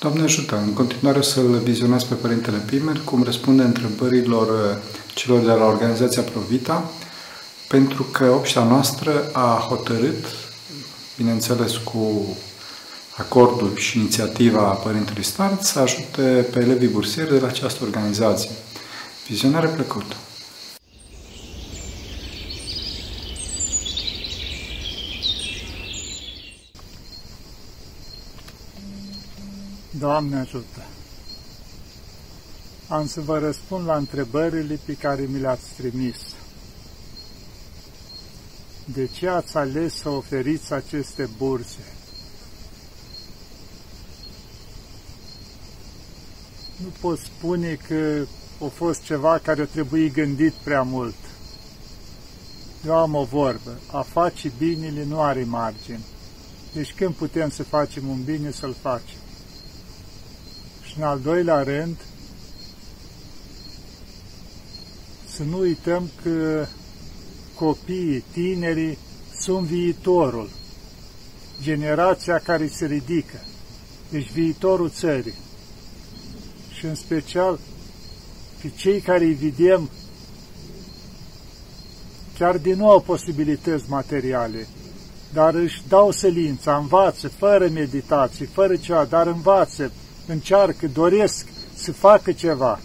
Doamne ajută! În continuare să-l vizionez pe Părintele Pimer cum răspunde întrebărilor uh, celor de la organizația Provita, pentru că obștea noastră a hotărât, bineînțeles cu acordul și inițiativa Părintelui Start, să ajute pe elevii bursieri de la această organizație. Vizionare plăcută! Doamne ajută! Am să vă răspund la întrebările pe care mi le-ați trimis. De ce ați ales să oferiți aceste burse? Nu pot spune că a fost ceva care a trebuit gândit prea mult. Eu am o vorbă, a face binele nu are margini. Deci când putem să facem un bine, să-l facem. Și în al doilea rând, să nu uităm că copiii, tinerii sunt viitorul, generația care se ridică, deci viitorul țării. Și în special pe cei care îi vedem chiar din nou posibilități materiale, dar își dau selința, învață, fără meditații, fără ceva, dar învață, încearcă, doresc să facă ceva,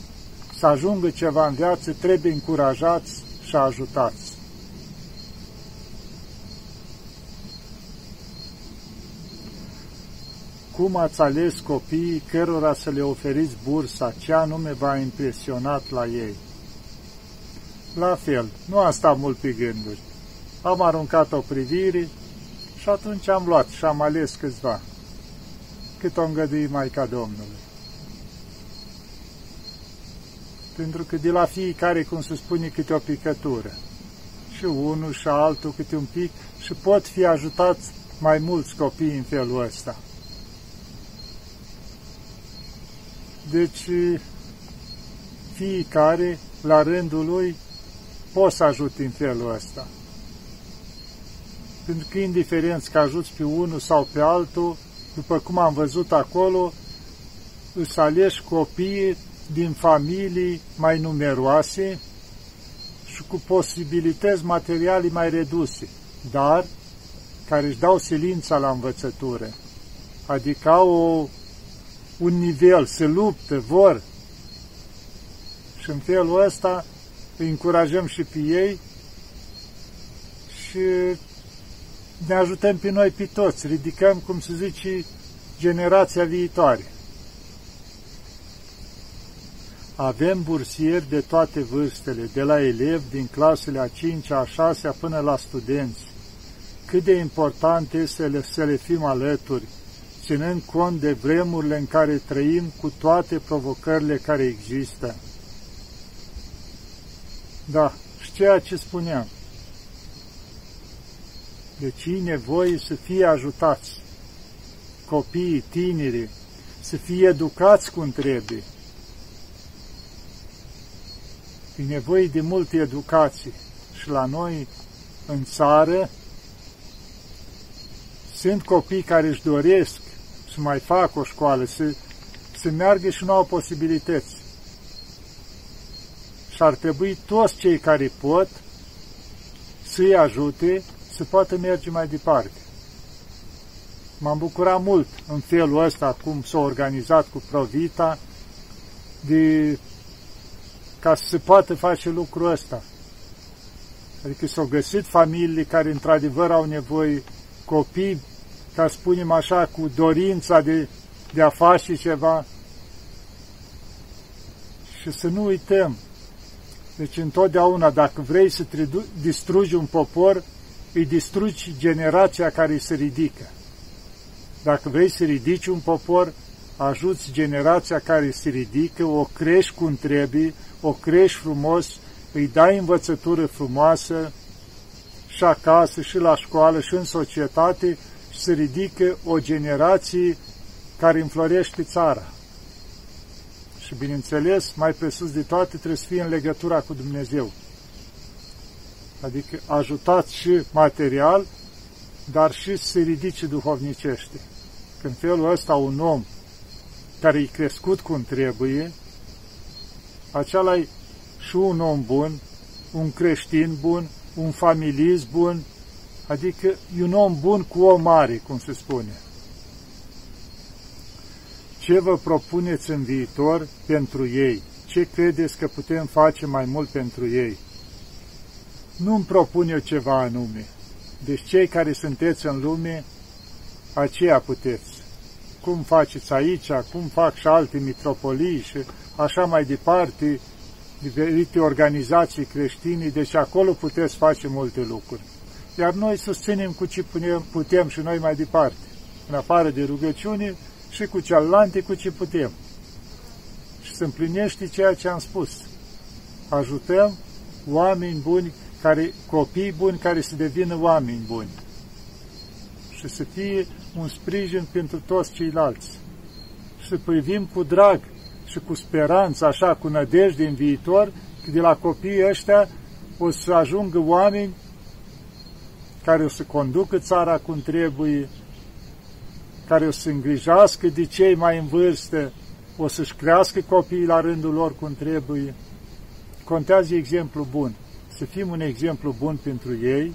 să ajungă ceva în viață, trebuie încurajați și ajutați. Cum ați ales copiii cărora să le oferiți bursa, ce anume v-a impresionat la ei? La fel, nu am stat mult pe gânduri. Am aruncat o privire și atunci am luat și am ales câțiva cât o îngădui Maica Domnului. Pentru că de la fiecare, cum se spune, câte o picătură. Și unul și altul câte un pic și pot fi ajutați mai mulți copii în felul ăsta. Deci, fiecare, la rândul lui, poți să ajuti în felul ăsta. Pentru că, indiferent că ajuți pe unul sau pe altul, după cum am văzut acolo, îți alegi copiii din familii mai numeroase și cu posibilități materiale mai reduse, dar care își dau silința la învățătură, adică o, un nivel, se luptă, vor. Și în felul ăsta îi încurajăm și pe ei și ne ajutăm pe noi pe toți, ridicăm, cum se zice, generația viitoare. Avem bursieri de toate vârstele, de la elevi din clasele a 5 a 6 până la studenți. Cât de important este să le, să le fim alături, ținând cont de vremurile în care trăim cu toate provocările care există. Da, și ceea ce spuneam, deci e nevoie să fie ajutați. Copiii, tinerii, să fie educați cum trebuie. E nevoie de multe educație. Și la noi, în țară, sunt copii care își doresc să mai facă o școală, să, să meargă și nu au posibilități. Și ar trebui toți cei care pot să-i ajute să poată merge mai departe. M-am bucurat mult în felul ăsta, cum s-a organizat cu Provita, de, ca să se poată face lucrul ăsta. Adică s-au găsit familii care într-adevăr au nevoie, copii, ca spunem așa, cu dorința de, de a face ceva. Și să nu uităm, deci întotdeauna, dacă vrei să distrugi un popor, îi distrugi generația care se ridică. Dacă vrei să ridici un popor, ajuți generația care se ridică, o crești cum trebuie, o crești frumos, îi dai învățătură frumoasă și acasă, și la școală, și în societate și se ridică o generație care înflorește țara. Și bineînțeles, mai presus de toate, trebuie să fie în legătura cu Dumnezeu adică ajutați și material, dar și să se ridice duhovnicește. Când felul ăsta un om care e crescut cum trebuie, acela e și un om bun, un creștin bun, un familist bun, adică e un om bun cu o mare, cum se spune. Ce vă propuneți în viitor pentru ei? Ce credeți că putem face mai mult pentru ei? Nu-mi propun eu ceva anume. Deci cei care sunteți în lume, aceea puteți. Cum faceți aici, cum fac și alte mitropolii și așa mai departe, diferite organizații creștine, deci acolo puteți face multe lucruri. Iar noi susținem cu ce putem, putem și noi mai departe, în afară de rugăciune și cu celelalte cu ce putem. Și se împlinește ceea ce am spus. Ajutăm oameni buni, care, copii buni care să devină oameni buni și să fie un sprijin pentru toți ceilalți. Și să privim cu drag și cu speranță, așa, cu nădejde în viitor, că de la copiii ăștia o să ajungă oameni care o să conducă țara cum trebuie, care o să îngrijească de cei mai în vârstă, o să-și crească copiii la rândul lor cum trebuie. Contează exemplu bun. Să fim un exemplu bun pentru ei,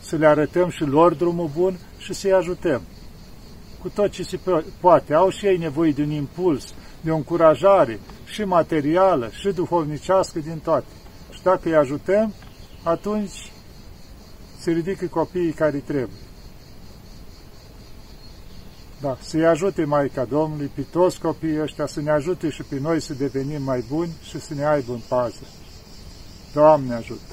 să le arătăm și lor drumul bun și să-i ajutăm cu tot ce se poate. Au și ei nevoie de un impuls, de o încurajare, și materială, și duhovnicească, din toate. Și dacă îi ajutăm, atunci se ridică copiii care trebuie. Da, să-i ajute Maica Domnului, pe toți copiii ăștia, să ne ajute și pe noi să devenim mai buni și să ne aibă în pază. Doamne ajută!